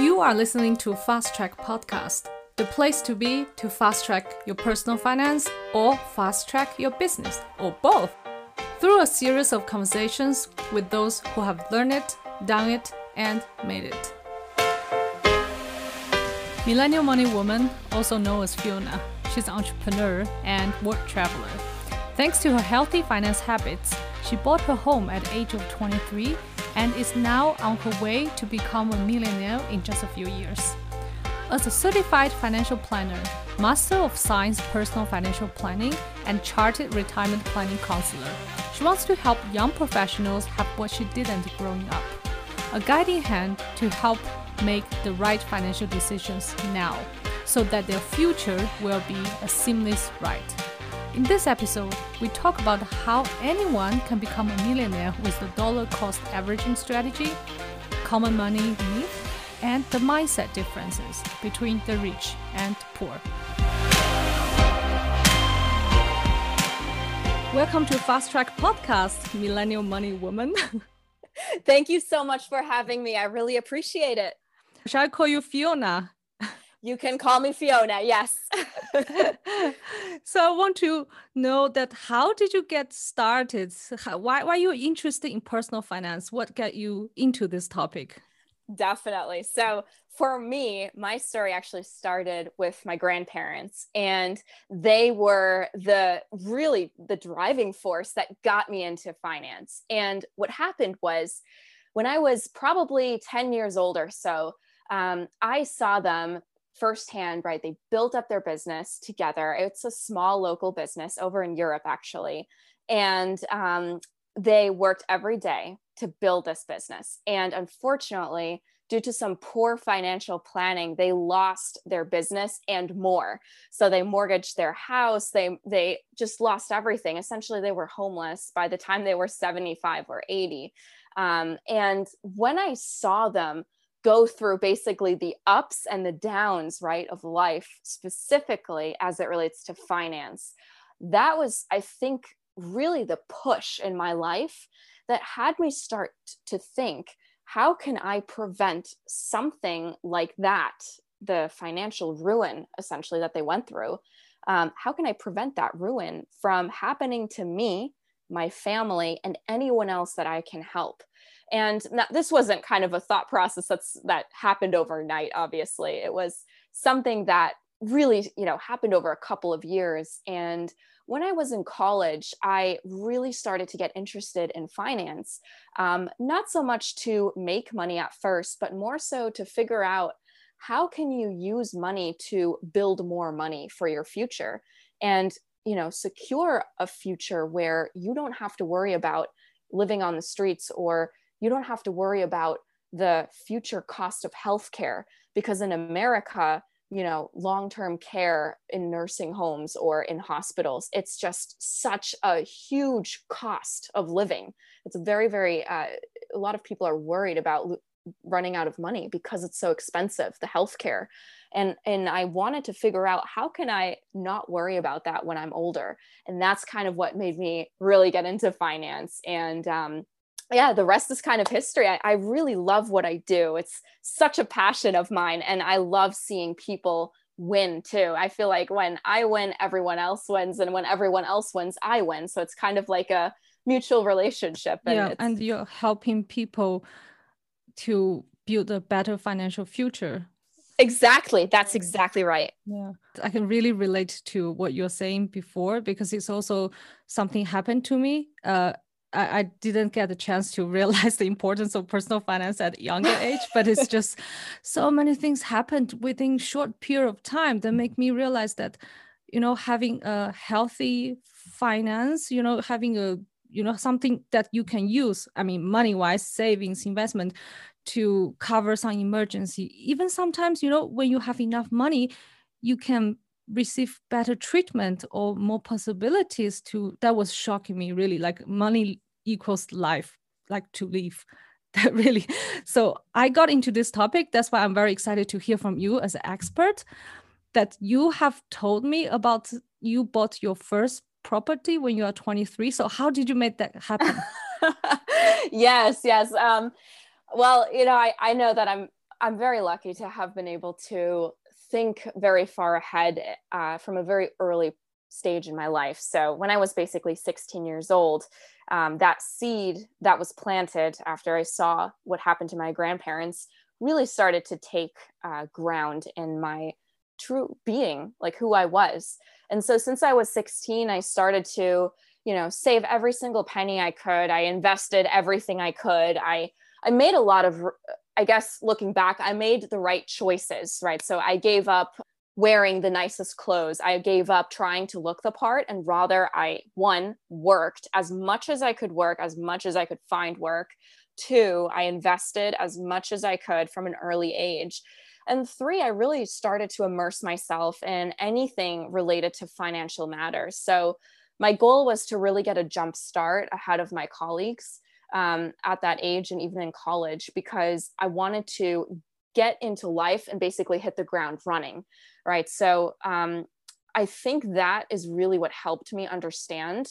You are listening to Fast Track Podcast, the place to be to fast track your personal finance or fast track your business or both. Through a series of conversations with those who have learned it, done it, and made it. Millennial Money Woman, also known as Fiona, she's an entrepreneur and work traveler. Thanks to her healthy finance habits, she bought her home at the age of 23 and is now on her way to become a millionaire in just a few years. As a certified financial planner, Master of Science Personal Financial Planning, and Chartered Retirement Planning Counselor, she wants to help young professionals have what she didn't growing up a guiding hand to help make the right financial decisions now so that their future will be a seamless ride. In this episode, we talk about how anyone can become a millionaire with the dollar cost averaging strategy, common money myth, and the mindset differences between the rich and poor. Welcome to Fast Track Podcast, Millennial Money Woman. Thank you so much for having me. I really appreciate it. Shall I call you Fiona? You can call me Fiona, yes. so I want to know that how did you get started? How, why, why are you interested in personal finance? What got you into this topic? Definitely. So for me, my story actually started with my grandparents, and they were the really the driving force that got me into finance. And what happened was when I was probably 10 years old or so, um, I saw them firsthand, right? They built up their business together. It's a small local business over in Europe, actually. And um, they worked every day to build this business. And unfortunately, due to some poor financial planning, they lost their business and more. So they mortgaged their house. They they just lost everything. Essentially, they were homeless by the time they were 75 or 80. Um, and when I saw them go through basically the ups and the downs, right, of life, specifically as it relates to finance. That was, I think, really the push in my life that had me start to think how can I prevent something like that, the financial ruin essentially that they went through? Um, how can I prevent that ruin from happening to me, my family, and anyone else that I can help? And this wasn't kind of a thought process that's that happened overnight obviously. It was something that really you know happened over a couple of years. And when i was in college i really started to get interested in finance um, not so much to make money at first but more so to figure out how can you use money to build more money for your future and you know secure a future where you don't have to worry about living on the streets or you don't have to worry about the future cost of healthcare because in America, you know, long-term care in nursing homes or in hospitals, it's just such a huge cost of living. It's a very, very uh, a lot of people are worried about running out of money because it's so expensive, the healthcare. And and I wanted to figure out how can I not worry about that when I'm older. And that's kind of what made me really get into finance. And um, yeah, the rest is kind of history. I, I really love what I do. It's such a passion of mine. And I love seeing people win too. I feel like when I win, everyone else wins. And when everyone else wins, I win. So it's kind of like a mutual relationship. And yeah. And you're helping people to build a better financial future. Exactly. That's exactly right. Yeah. I can really relate to what you're saying before because it's also something happened to me. Uh, I, I didn't get a chance to realize the importance of personal finance at younger age, but it's just so many things happened within short period of time that make me realize that, you know, having a healthy finance, you know, having a you know something that you can use i mean money wise savings investment to cover some emergency. Even sometimes you know when you have enough money you can receive better treatment or more possibilities to that was shocking me really like money equals life like to live. That really so i got into this topic. That's why i'm very excited to hear from you as an expert that you have told me about you bought your first property when you are 23 so how did you make that happen? Yes yes um well you know I, I know that i'm I'm very lucky to have been able to think very far ahead uh, from a very early stage in my life. So when I was basically 16 years old, um, that seed that was planted after I saw what happened to my grandparents really started to take uh, ground in my true being, like who I was. And so since I was 16, I started to, you know, save every single penny I could. I invested everything I could. I I made a lot of I guess looking back, I made the right choices, right? So I gave up wearing the nicest clothes. I gave up trying to look the part and rather I one worked as much as I could work, as much as I could find work. Two, I invested as much as I could from an early age. And three, I really started to immerse myself in anything related to financial matters. So my goal was to really get a jump start ahead of my colleagues um, at that age and even in college because I wanted to get into life and basically hit the ground running, right? So um, I think that is really what helped me understand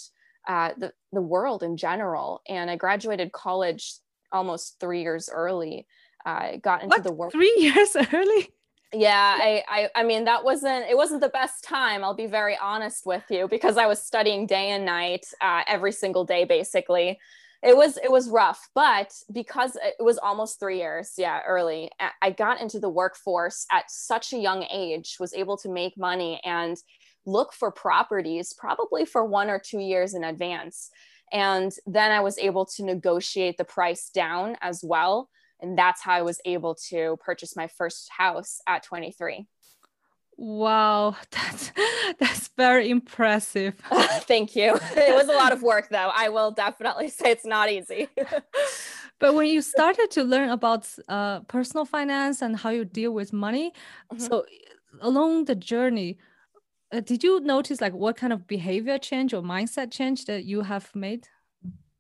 uh, the, the world in general. And I graduated college almost three years early. I uh, got into what? the work three years early. Yeah, I, I I mean that wasn't it wasn't the best time. I'll be very honest with you because I was studying day and night uh, every single day basically it was it was rough but because it was almost three years yeah early i got into the workforce at such a young age was able to make money and look for properties probably for one or two years in advance. And then i was able to negotiate the price down as well. And that's how i was able to purchase my first house at 23 Wow, that's that's very impressive. Thank you. It was a lot of work though. I will definitely say it's not easy. but when you started to learn about uh, personal finance and how you deal with money, mm-hmm. so along the journey, uh, did you notice like what kind of behavior change or mindset change that you have made?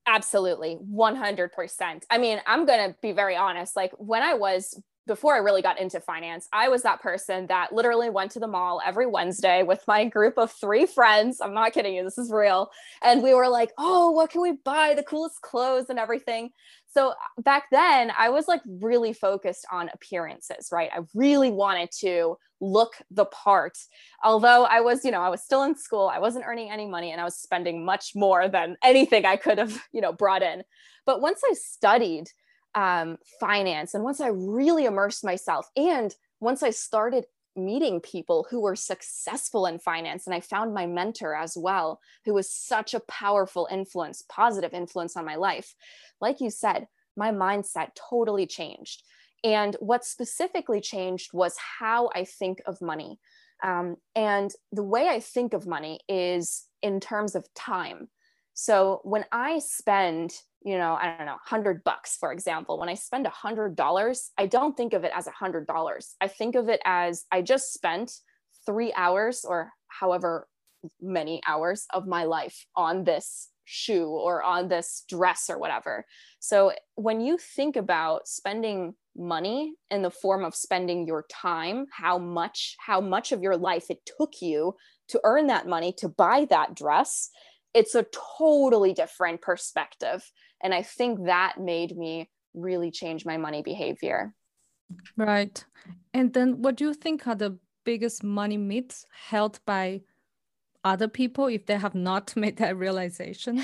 Absolutely, 100%. I mean, I'm going to be very honest. Like when I was before I really got into finance, I was that person that literally went to the mall every Wednesday with my group of three friends. I'm not kidding you, this is real. And we were like, oh, what can we buy? The coolest clothes and everything. So uh, back then, I was like really focused on appearances, right? I really wanted to look the part. Although I was, you know, I was still in school, I wasn't earning any money and I was spending much more than anything I could have, you know, brought in. But once I studied, um, finance. And once I really immersed myself, and once I started meeting people who were successful in finance, and I found my mentor as well, who was such a powerful influence, positive influence on my life. Like you said, my mindset totally changed. And what specifically changed was how I think of money. Um, and the way I think of money is in terms of time. So when I spend you know, I don't know, hundred bucks, for example, when I spend a hundred dollars, I don't think of it as a hundred dollars. I think of it as I just spent three hours or however many hours of my life on this shoe or on this dress or whatever. So when you think about spending money in the form of spending your time, how much, how much of your life it took you to earn that money to buy that dress, it's a totally different perspective and I think that made me really change my money behavior. Right. And then what do you think are the biggest money myths held by other people if they have not made that realization?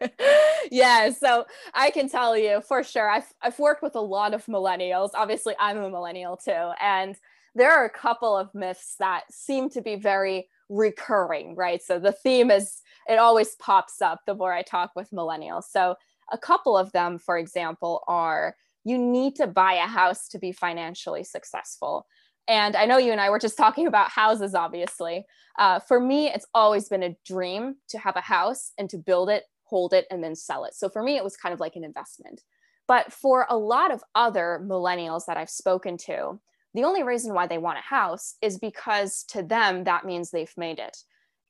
yeah, so I can tell you for sure. I've, I've worked with a lot of millennials. Obviously, I'm a millennial too. And there are a couple of myths that seem to be very recurring, right? So the theme is it always pops up the more I talk with millennials. So a couple of them, for example, are you need to buy a house to be financially successful. And I know you and I were just talking about houses, obviously. Uh, for me, it's always been a dream to have a house and to build it, hold it, and then sell it. So for me, it was kind of like an investment. But for a lot of other millennials that I've spoken to, the only reason why they want a house is because to them, that means they've made it.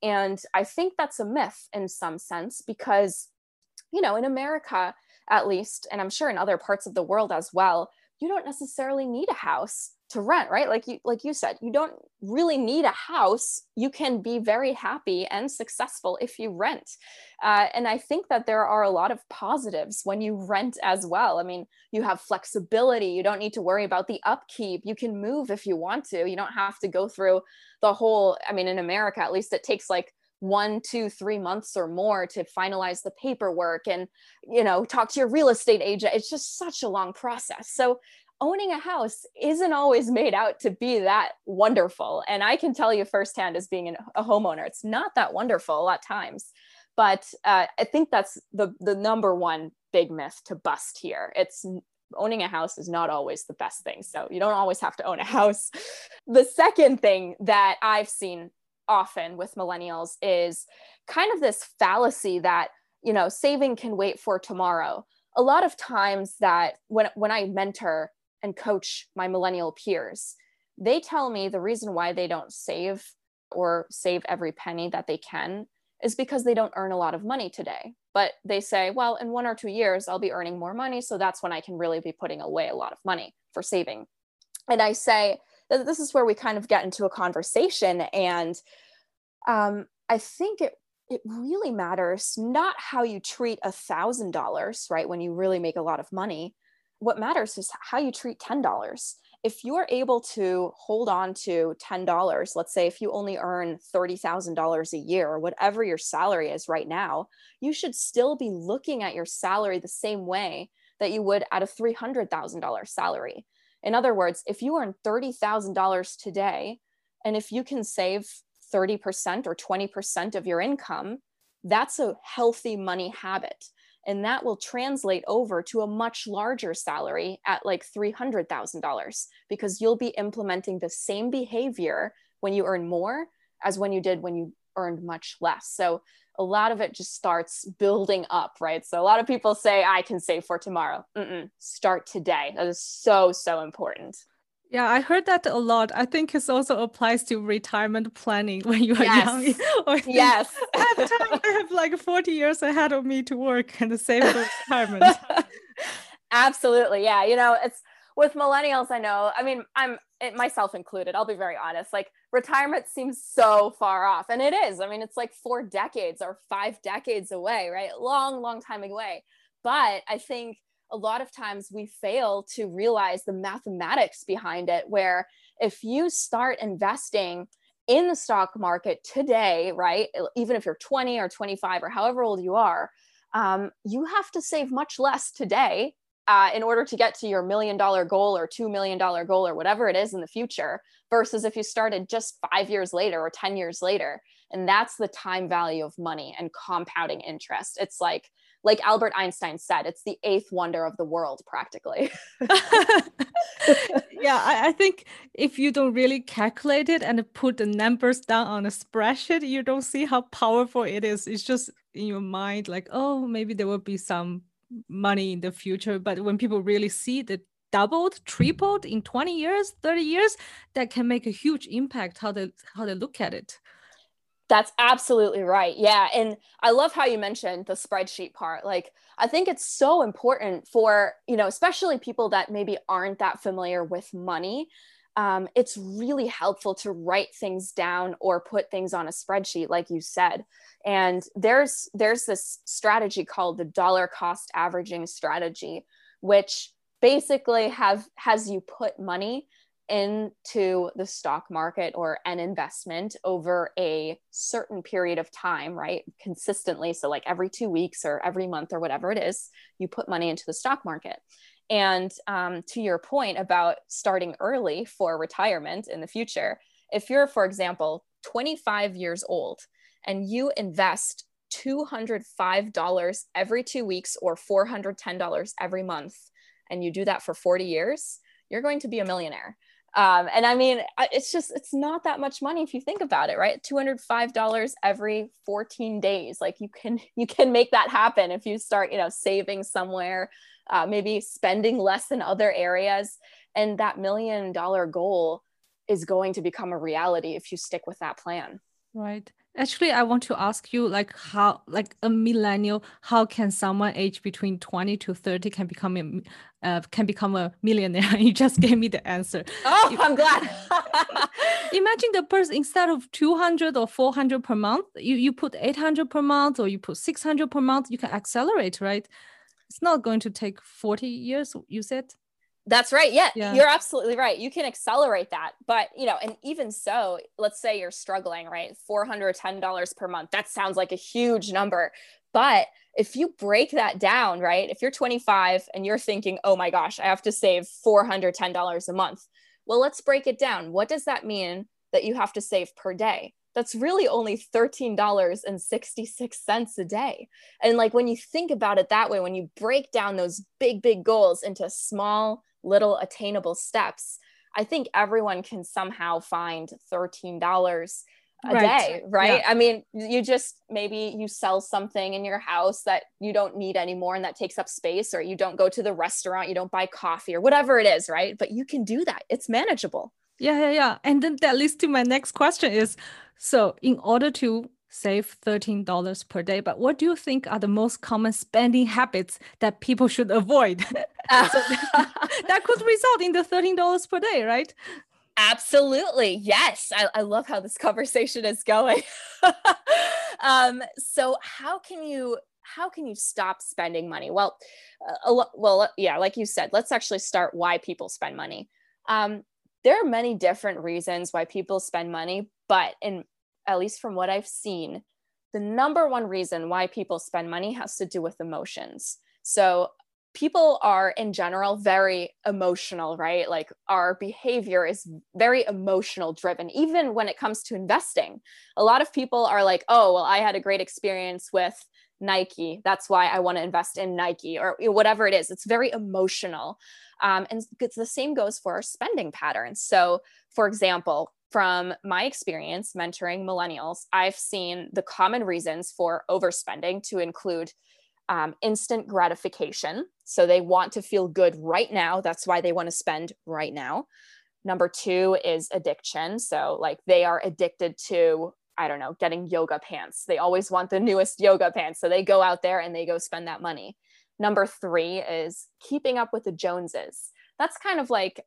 And I think that's a myth in some sense because, you know, in America, at least, and I'm sure in other parts of the world as well, you don't necessarily need a house to rent right? Like you like you said you don't really need a house. You can be very happy and successful if you rent. Uh, and i think that there are a lot of positives when you rent as well. I mean you have flexibility. You don't need to worry about the upkeep. You can move if you want to. You don't have to go through the whole i mean in america at least it takes like one two three months or more to finalize the paperwork and you know talk to your real estate agent. It's just such a long process. So owning a house isn't always made out to be that wonderful. And I can tell you firsthand as being a homeowner, it's not that wonderful a lot of times. But uh, I think that's the, the number one big myth to bust here. It's owning a house is not always the best thing. So you don't always have to own a house. The second thing that I've seen often with millennials is kind of this fallacy that, you know, saving can wait for tomorrow. A lot of times that when when I mentor and coach my millennial peers, they tell me the reason why they don't save or save every penny that they can is because they don't earn a lot of money today. But they say, well, in one or two years, I'll be earning more money. So that's when I can really be putting away a lot of money for saving. And I say this is where we kind of get into a conversation. And um, I think it it really matters not how you treat a thousand dollars right when you really make a lot of money what matters is how you treat $10 if you're able to hold on to $10 let's say if you only earn $30000 a year or whatever your salary is right now you should still be looking at your salary the same way that you would at a $300000 salary. In other words if you earn $30000 today and if you can save 30% or 20% of your income that's a healthy money habit and that will translate over to a much larger salary at like $300,000 because you'll be implementing the same behavior when you earn more as when you did when you earned much less. So a lot of it just starts building up, right? So a lot of people say, I can save for tomorrow. Mm-mm, start today. That is so, so important. Yeah, I heard that a lot. I think it also applies to retirement planning when you are yes. young. yes. I have, time, I have like 40 years ahead of me to work and save for retirement. Absolutely. Yeah. You know, it's with millennials, I know, I mean, I'm it, myself included. I'll be very honest. Like retirement seems so far off. And it is. I mean, it's like four decades or five decades away, right? Long, long time away. But I think a lot of times we fail to realize the mathematics behind it where if you start investing in the stock market today right even if you're 20 or 25 or however old you are um, you have to save much less today uh, in order to get to your million dollar goal or two million dollar goal or whatever it is in the future versus if you started just five years later or 10 years later. And that's the time value of money and compounding interest. It's like like Albert Einstein said, it's the eighth wonder of the world, practically. yeah, I, I, think if you don't really calculate it and put the numbers down on a spreadsheet, you don't see how powerful it is. It's just in your mind, like, oh, maybe there will be some money in the future. But when people really see the doubled, tripled in 20 years, 30 years, that can make a huge impact how they how they look at it. That's absolutely right. Yeah. And I love how you mentioned the spreadsheet part. Like, I think it's so important for, you know, especially people that maybe aren't that familiar with money. Um, it's really helpful to write things down or put things on a spreadsheet, like you said. And there's there's this strategy called the dollar cost averaging strategy, which basically have has you put money into the stock market or an investment over a certain period of time, right? Consistently. So, like every two weeks or every month or whatever it is, you put money into the stock market. And um, to your point about starting early for retirement in the future, if you're, for example, 25 years old and you invest $205 every two weeks or $410 every month, and you do that for 40 years, you're going to be a millionaire. Um, and I mean, it's just, it's not that much money if you think about it, right? $205 every 14 days. Like you can, you can make that happen if you start, you know, saving somewhere, uh, maybe spending less in other areas. And that million dollar goal is going to become a reality if you stick with that plan. Right. Actually, I want to ask you, like, how, like a millennial, how can someone aged between twenty to thirty can become a, uh, can become a millionaire? you just gave me the answer. Oh, I'm glad. imagine the person instead of two hundred or four hundred per month, you you put eight hundred per month or you put six hundred per month. You can accelerate, right? It's not going to take forty years. You said. That's right. Yeah, yeah, you're absolutely right. You can accelerate that. But, you know, and even so, let's say you're struggling, right? $410 per month. That sounds like a huge number. But if you break that down, right? If you're 25 and you're thinking, oh my gosh, I have to save $410 a month. Well, let's break it down. What does that mean that you have to save per day? That's really only $13.66 a day. And like when you think about it that way, when you break down those big, big goals into small, little attainable steps, I think everyone can somehow find $13 a right. day, right? Yeah. I mean, you just maybe you sell something in your house that you don't need anymore and that takes up space, or you don't go to the restaurant, you don't buy coffee or whatever it is, right? But you can do that. It's manageable. Yeah, yeah, yeah. And then that leads to my next question is so in order to save $13 per day. But what do you think are the most common spending habits that people should avoid? so that could result in the $13 per day, right? Absolutely. Yes. I, I love how this conversation is going. um, so how can you how can you stop spending money? Well, uh, well, yeah, like you said, let's actually start why people spend money. Um, there are many different reasons why people spend money, but in at least from what I've seen, the number one reason why people spend money has to do with emotions. So people are in general very emotional, right? Like our behavior is very emotional driven, even when it comes to investing. A lot of people are like, oh, well, I had a great experience with Nike. That's why I want to invest in Nike or whatever it is. It's very emotional. Um, and the same goes for our spending patterns. So, for example, from my experience mentoring millennials, I've seen the common reasons for overspending to include um, instant gratification. So they want to feel good right now. That's why they want to spend right now. Number two is addiction. So, like, they are addicted to, I don't know, getting yoga pants. They always want the newest yoga pants. So they go out there and they go spend that money. Number three is keeping up with the Joneses. That's kind of like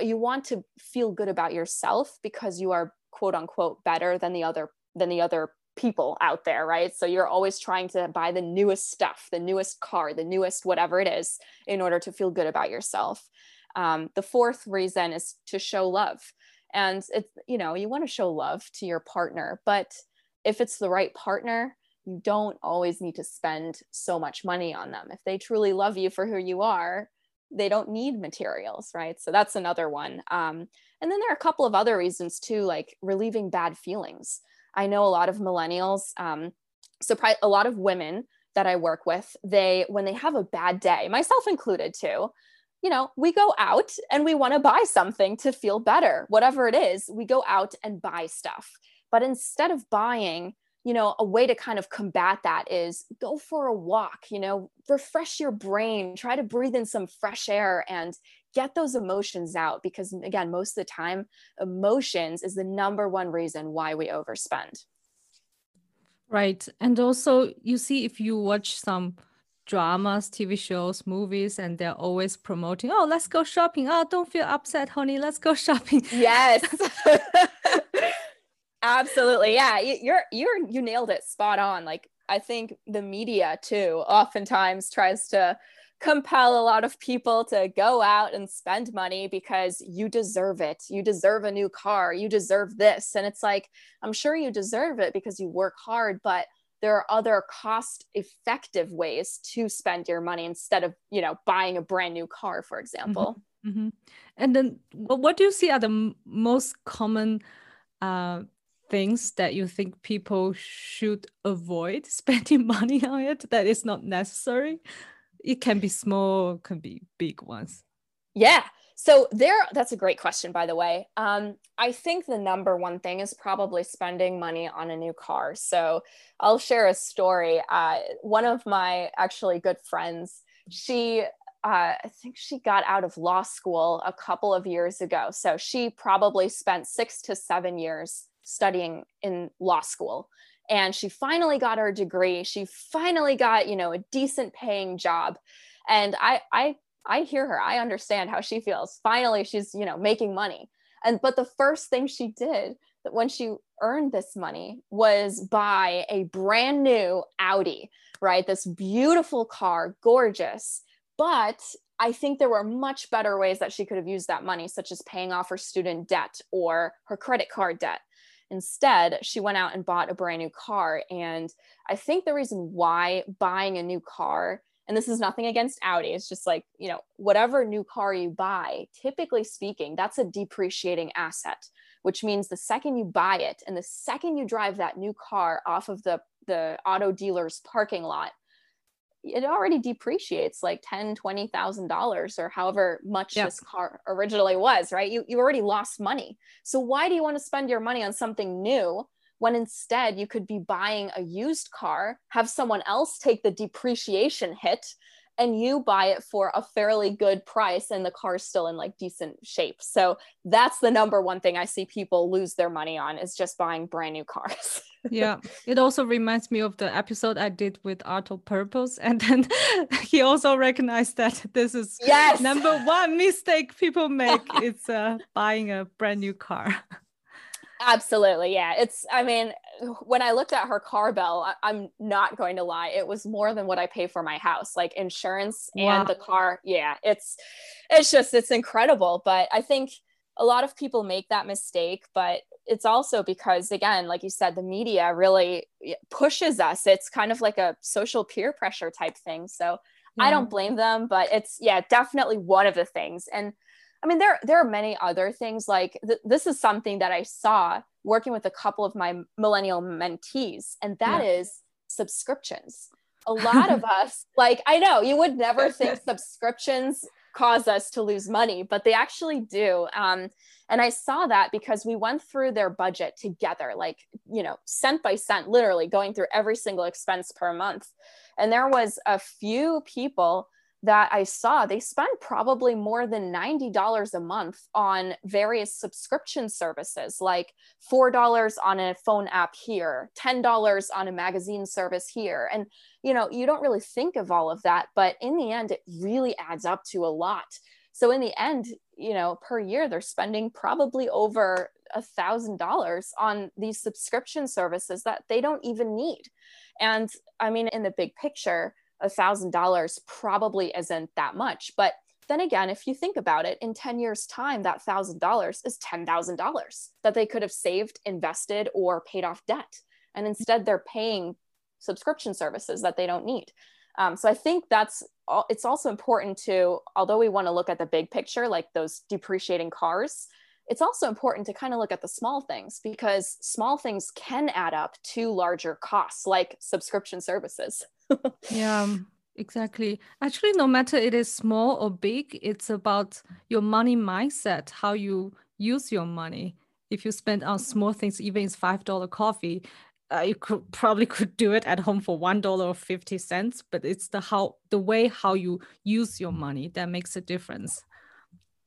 you want to feel good about yourself because you are quote unquote better than the other than the other people out there right so you're always trying to buy the newest stuff the newest car the newest whatever it is in order to feel good about yourself um, the fourth reason is to show love and it's you know you want to show love to your partner but if it's the right partner you don't always need to spend so much money on them if they truly love you for who you are they don't need materials, right? So that's another one. Um, and then there are a couple of other reasons too, like relieving bad feelings. I know a lot of millennials, um, so a lot of women that I work with, they when they have a bad day, myself included too, you know, we go out and we want to buy something to feel better, whatever it is, we go out and buy stuff. But instead of buying you know, a way to kind of combat that is go for a walk, you know, refresh your brain, try to breathe in some fresh air and get those emotions out because again, most of the time emotions is the number one reason why we overspend. Right. And also you see if you watch some dramas, TV shows, movies, and they're always promoting, oh, let's go shopping. Oh, don't feel upset, honey. Let's go shopping. Yes. Absolutely. Yeah. You're, you're, you nailed it spot on. Like, I think the media too oftentimes tries to compel a lot of people to go out and spend money because you deserve it. You deserve a new car. You deserve this. And it's like, I'm sure you deserve it because you work hard, but there are other cost effective ways to spend your money instead of, you know, buying a brand new car, for example. Mm-hmm. Mm-hmm. And then what do you see are the most common uh, things that you think people should avoid spending money on it that is not necessary? It can be small, can be big ones. Yeah. So there, that's a great question, by the way. Um, I think the number one thing is probably spending money on a new car. So I'll share a story. Uh, one of my actually good friends, she uh, I think she got out of law school a couple of years ago. So she probably spent six to seven years studying in law school and she finally got her degree. She finally got you know a decent paying job. And i i i hear her. I understand how she feels. Finally she's you know making money. And but the first thing she did that when she earned this money was buy a brand new audi right? This beautiful car gorgeous. But I think there were much better ways that she could have used that money, such as paying off her student debt or her credit card debt. Instead, she went out and bought a brand new car. And I think the reason why buying a new car, and this is nothing against Audi, it's just like, you know, whatever new car you buy, typically speaking, that's a depreciating asset, which means the second you buy it and the second you drive that new car off of the, the auto dealer's parking lot, it already depreciates like ten, twenty thousand dollars or however much this car originally was, right? You you already lost money. So why do you want to spend your money on something new when instead you could be buying a used car, have someone else take the depreciation hit, and you buy it for a fairly good price and the car's still in like decent shape. So that's the number one thing I see people lose their money on is just buying brand new cars. yeah. It also reminds me of the episode I did with Arthur Purpose. And then he also recognized that this is yes. number one mistake people make. it's uh, buying a brand new car. Absolutely. Yeah. It's, I mean, when I looked at her car bill, I, am not going to lie. It was more than what I pay for my house, like insurance wow. and the car. Yeah. It's, it's just, it's incredible. But I think a lot of people make that mistake, but it's also because, again, like you said, the media really pushes us. It's kind of like a social peer pressure type thing. So yeah. I don't blame them, but it's, yeah, definitely one of the things. And I mean, there there are many other things. Like th- this is something that I saw working with a couple of my millennial mentees, and that yeah. is subscriptions. A lot of us, like I know you would never think subscriptions cause us to lose money, but they actually do. Um, and I saw that because we went through their budget together, like, you know, cent by cent, literally going through every single expense per month. And there was a few people that I saw, they spend probably more than $90 a month on various subscription services, like $4 on a phone app here, $10 on a magazine service here. And, you know, you don't really think of all of that, but in the end, it really adds up to a lot. So in the end, you know, per year, they're spending probably over a thousand dollars on these subscription services that they don't even need. And I mean, in the big picture, a thousand dollars probably isn't that much. But then again, if you think about it, in 10 years' time, that thousand dollars is $10,000 that they could have saved, invested, or paid off debt. And instead, they're paying subscription services that they don't need. Um, so I think that's it's also important to, although we want to look at the big picture, like those depreciating cars, it's also important to kind of look at the small things because small things can add up to larger costs, like subscription services. Yeah exactly. Actually no matter it is small or big it's about your money mindset how you use your money. If you spend on small things even it's five dollar coffee uh, you could probably could do it at home for one dollar or 50 cents but it's the how the way how you use your money that makes a difference.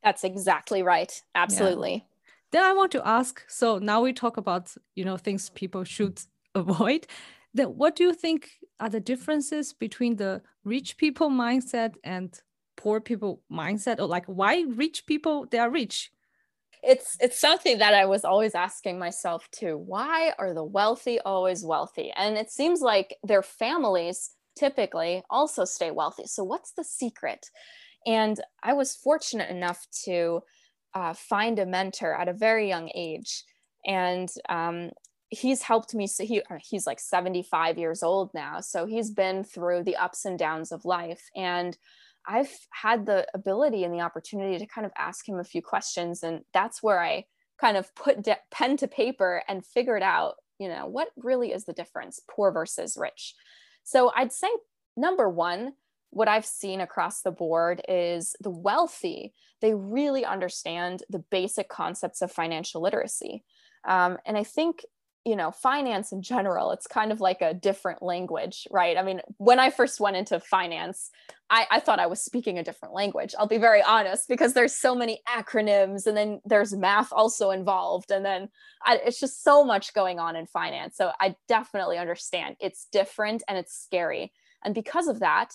That's exactly right. Absolutely. Yeah. then i want to ask so now we talk about you know things people should avoid then what do you think are the differences between the rich people mindset and poor people mindset? Or like why rich people they are rich? It's it's something that i was always asking myself too. Why are the wealthy always wealthy? And it seems like their families typically also stay wealthy. So what's the secret? And i was fortunate enough to uh, find a mentor at a very young age. And um, he's helped me so he uh, he's like 75 years old now so he's been through the ups and downs of life and i've had the ability and the opportunity to kind of ask him a few questions and that's where i kind of put de- pen to paper and figured out you know what really is the difference poor versus rich so i'd say number one what I've seen across the board is the wealthy, they really understand the basic concepts of financial literacy. Um, and I think you know, finance in general, it's kind of like a different language, right? I mean, when I first went into finance, I, I thought I was speaking a different language. I'll be very honest because there's so many acronyms and then there's math also involved. And then I, it's just so much going on in finance. So I definitely understand it's different and it's scary. And because of that,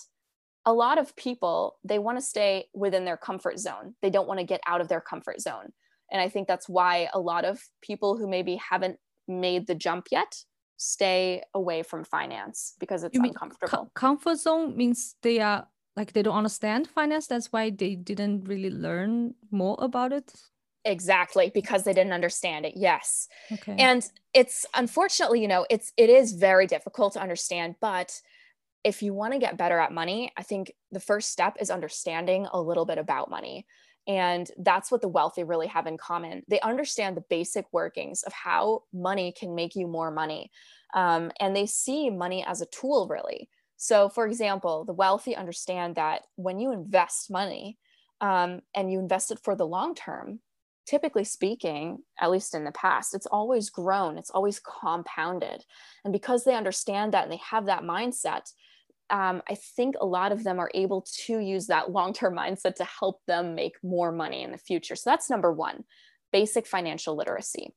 a lot of people, they want to stay within their comfort zone. They don't want to get out of their comfort zone. And I think that's why a lot of people who maybe haven't made the jump yet stay away from finance because it's uncomfortable. Com- comfort zone means they are like they don't understand finance. That's why they didn't really learn more about it. Exactly, because they didn't understand it. Yes. Okay. And it's unfortunately, you know, it's it is very difficult to understand, but if you want to get better at money, I think the first step is understanding a little bit about money. And that's what the wealthy really have in common. They understand the basic workings of how money can make you more money. Um, and they see money as a tool, really. So, for example, the wealthy understand that when you invest money um, and you invest it for the long term, typically speaking, at least in the past, it's always grown, it's always compounded. And because they understand that and they have that mindset, um, I think a lot of them are able to use that long term mindset to help them make more money in the future. So that's number one basic financial literacy.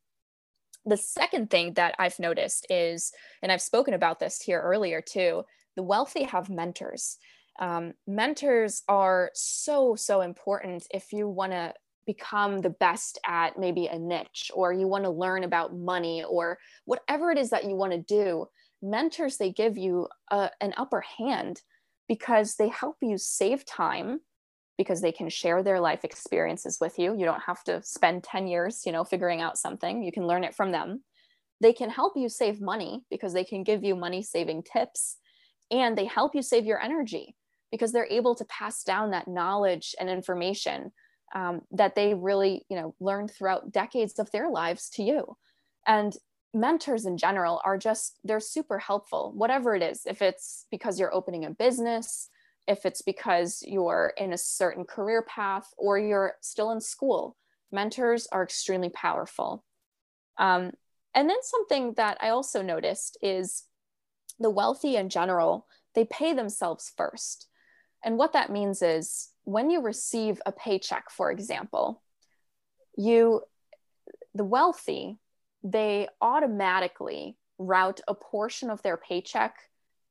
The second thing that I've noticed is, and I've spoken about this here earlier too, the wealthy have mentors. Um, mentors are so, so important if you want to become the best at maybe a niche or you want to learn about money or whatever it is that you want to do mentors they give you a, an upper hand because they help you save time because they can share their life experiences with you. You don't have to spend 10 years you know figuring out something. You can learn it from them. They can help you save money because they can give you money saving tips and they help you save your energy because they're able to pass down that knowledge and information um, that they really you know learned throughout decades of their lives to you. And mentors in general are just they're super helpful whatever it is. If it's because you're opening a business if it's because you're in a certain career path or you're still in school mentors are extremely powerful. Um, and then something that i also noticed is the wealthy in general they pay themselves first. And what that means is when you receive a paycheck for example you the wealthy they automatically route a portion of their paycheck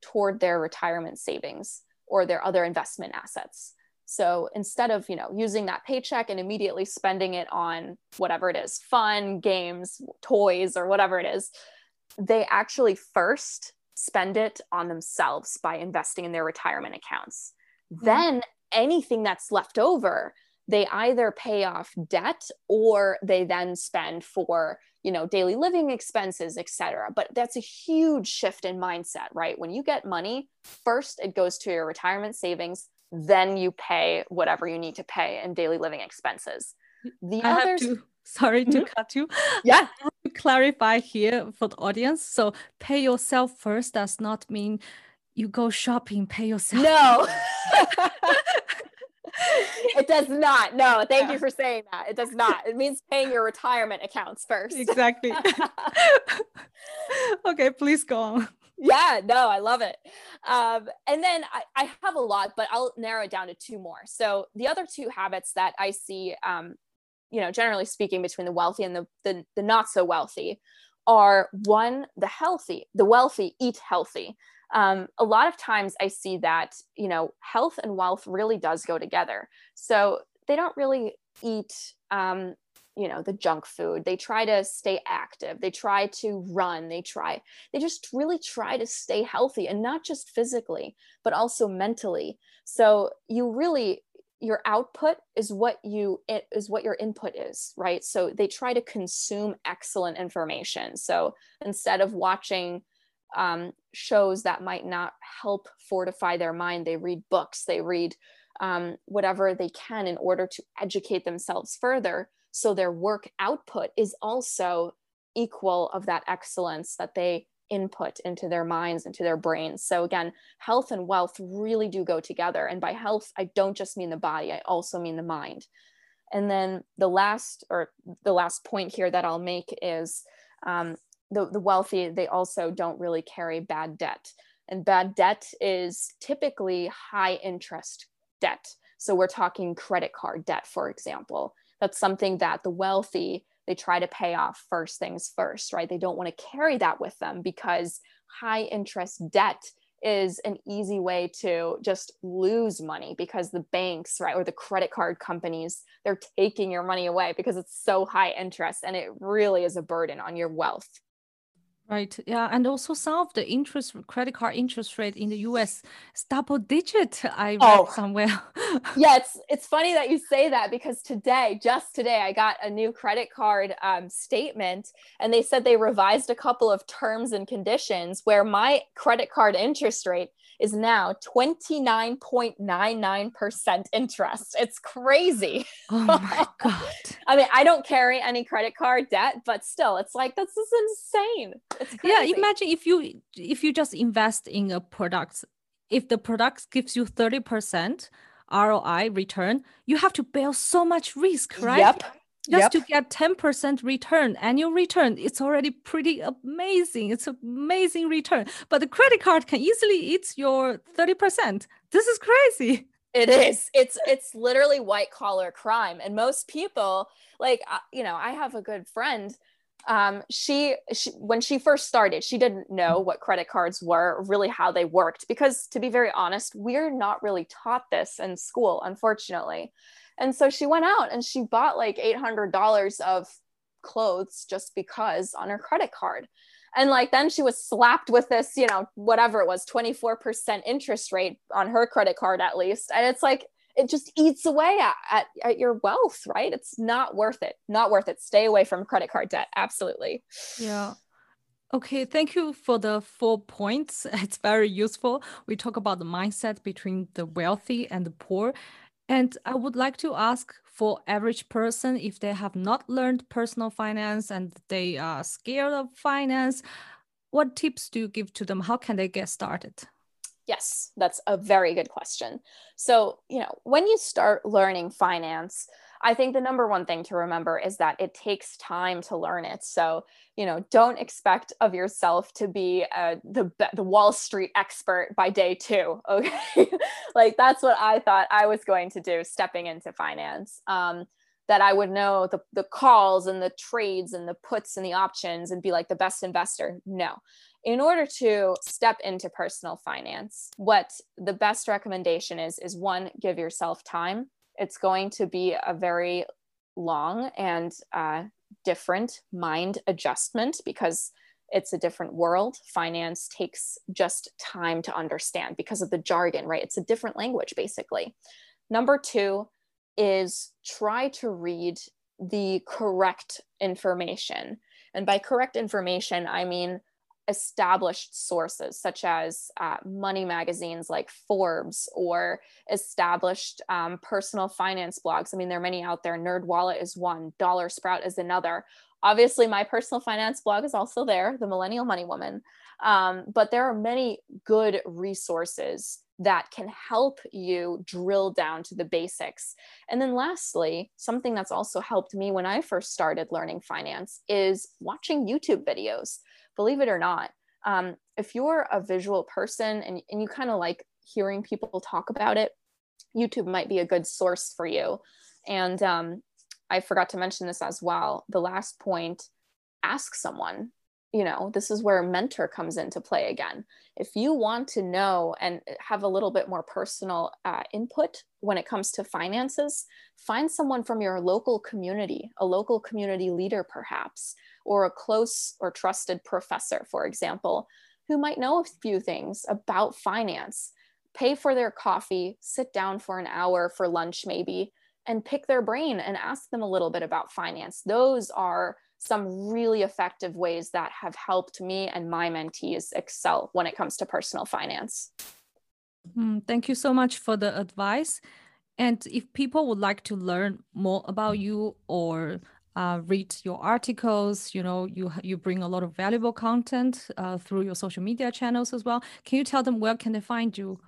toward their retirement savings or their other investment assets. So instead of, you know, using that paycheck and immediately spending it on whatever it is, fun, games, toys or whatever it is, they actually first spend it on themselves by investing in their retirement accounts. Mm-hmm. Then anything that's left over, they either pay off debt or they then spend for you know daily living expenses etc but that's a huge shift in mindset right? When you get money first it goes to your retirement savings then you pay whatever you need to pay in daily living expenses. The I others to, sorry to mm-hmm. cut you. Yeah. To clarify here for the audience. So pay yourself first does not mean you go shopping pay yourself. No it does not. No, thank yeah. you for saying that. It does not. It means paying your retirement accounts first. Exactly. okay, please go on. Yeah, no, I love it. Um, and then I, I, have a lot, but I'll narrow it down to two more. So the other two habits that I see, um, you know, generally speaking, between the wealthy and the, the, the not so wealthy are one, the healthy, the wealthy eat healthy um, a lot of times I see that, you know, health and wealth really does go together. So they don't really eat, um, you know, the junk food. They try to stay active. They try to run. They try, they just really try to stay healthy and not just physically, but also mentally. So you really, your output is what you is what your input is right so they try to consume excellent information so instead of watching um, shows that might not help fortify their mind. They read books, they read um, whatever they can in order to educate themselves further. So their work output is also equal of that excellence that they input into their minds, into their brains. So again, health and wealth really do go together. And by health, I don't just mean the body, I also mean the mind. And then the last or the last point here that I'll make is um, the, the wealthy, they also don't really carry bad debt. And bad debt is typically high interest debt. So we're talking credit card debt, for example. That's something that the wealthy, they try to pay off first things first, right? They don't want to carry that with them because high interest debt is an easy way to just lose money because the banks, right, or the credit card companies, they're taking your money away because it's so high interest and it really is a burden on your wealth. Right. Yeah. And also some of the interest credit card interest rate in the US is double digit. I read oh. somewhere. yeah, it's it's funny that you say that because today, just today, I got a new credit card um, statement and they said they revised a couple of terms and conditions where my credit card interest rate is now 29.99% interest. It's crazy. Oh my God. I mean, I don't carry any credit card debt, but still, it's like, this is insane. It's crazy. Yeah. Imagine if you, if you just invest in a product, if the product gives you 30% ROI return, you have to bear so much risk, right? Yep just yep. to get 10% return annual return it's already pretty amazing. It's amazing return. But the credit card can easily eat your 30% this is crazy. It is. It's it's literally white collar crime. And most people like uh, you know i have a good friend um, she, she when she first started she didn't know what credit cards were really how they worked. Because to be very honest we're not really taught this in school unfortunately and so she went out and she bought like $800 of clothes just because on her credit card. And like then she was slapped with this, you know, whatever it was, 24% interest rate on her credit card at least. And it's like, it just eats away at, at, at, your wealth, right? It's not worth it. Not worth it. Stay away from credit card debt. Absolutely. Yeah. Okay, thank you for the four points. It's very useful. We talk about the mindset between the wealthy and the poor. And I would like to ask for average person if they have not learned personal finance and they are scared of finance, what tips do you give to them? How can they get started? Yes, that's a very good question. So, you know, when you start learning finance, I think the number one thing to remember is that it takes time to learn it. So, you know, don't expect of yourself to be uh, the the Wall Street expert by day two. Okay, like that's what I thought I was going to do stepping into finance. Um, that I would know the the calls and the trades and the puts and the options and be like the best investor. No. In order to step into personal finance, what the best recommendation is is one, give yourself time it's going to be a very long and uh, different mind adjustment because it's a different world. Finance takes just time to understand because of the jargon, right? It's a different language, basically. Number two is try to read the correct information. And by correct information, I mean established sources such as uh, money magazines like Forbes or established um, personal finance blogs. I mean, there are many out there. NerdWallet is one, Dollar Sprout is another. Obviously, my personal finance blog is also there, The Millennial Money Woman. Um, but there are many good resources that can help you drill down to the basics. And then, lastly, something that's also helped me when I first started learning finance is watching YouTube videos believe it or not, um, if you're a visual person and, and you kind of like hearing people talk about it, YouTube might be a good source for you. And um, I forgot to mention this as well. The last point ask someone. You know, this is where a mentor comes into play again. If you want to know and have a little bit more personal uh, input when it comes to finances, find someone from your local community, a local community leader, perhaps, or a close or trusted professor, for example, who might know a few things about finance. Pay for their coffee, sit down for an hour for lunch, maybe, and pick their brain and ask them a little bit about finance. Those are some really effective ways that have helped me and my mentees excel when it comes to personal finance. Mm, thank you so much for the advice. And if people would like to learn more about you or uh, read your articles you know you you bring a lot of valuable content uh, through your social media channels as well can you tell them where can they find you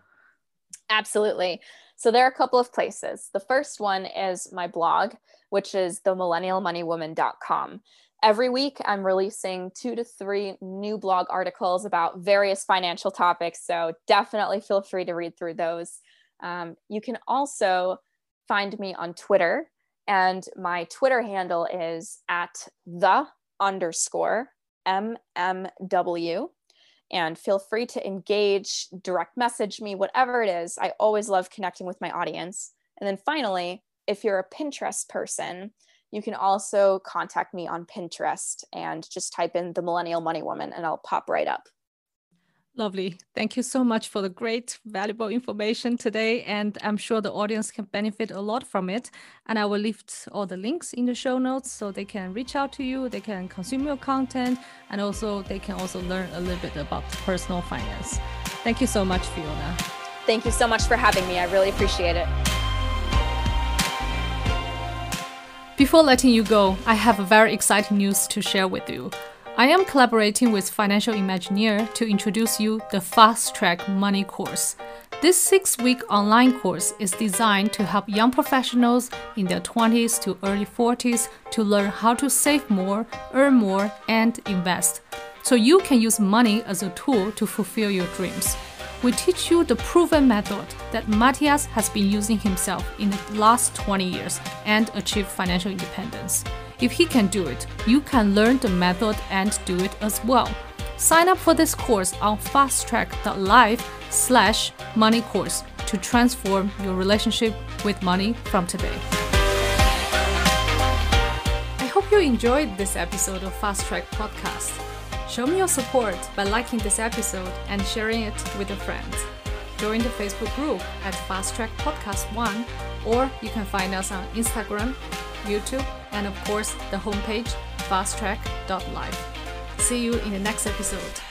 absolutely so there are a couple of places the first one is my blog which is the millennialmoneywoman.com every week I'm releasing two to three new blog articles about various financial topics. So definitely feel free to read through those. Um, you can also find me on Twitter, and my Twitter handle is at the underscore MMW. And feel free to engage, direct message me, whatever it is. I always love connecting with my audience. And then finally, if you're a Pinterest person, you can also contact me on Pinterest and just type in the Millennial Money Woman and I'll pop right up. Lovely. Thank you so much for the great, valuable information today. And I'm sure the audience can benefit a lot from it. And I will leave all the links in the show notes so they can reach out to you, they can consume your content, and also they can also learn a little bit about personal finance. Thank you so much, Fiona. Thank you so much for having me. I really appreciate it. Before letting you go, I have a very exciting news to share with you. I am collaborating with Financial Imagineer to introduce you the Fast Track Money course. This six week online course is designed to help young professionals in their 20s to early 40s to learn how to save more, earn more, and invest. So you can use money as a tool to fulfill your dreams we teach you the proven method that Matthias has been using himself in the last 20 years and achieve financial independence. If he can do it, you can learn the method and do it as well. Sign up for this course on fasttrack.live slash money course to transform your relationship with money from today. I hope you enjoyed this episode of Fast Track Podcast. Show me your support by liking this episode and sharing it with your friends. Join the Facebook group at Fast Track Podcast 1, or you can find us on Instagram, YouTube, and of course the homepage fasttrack.live. See you in the next episode.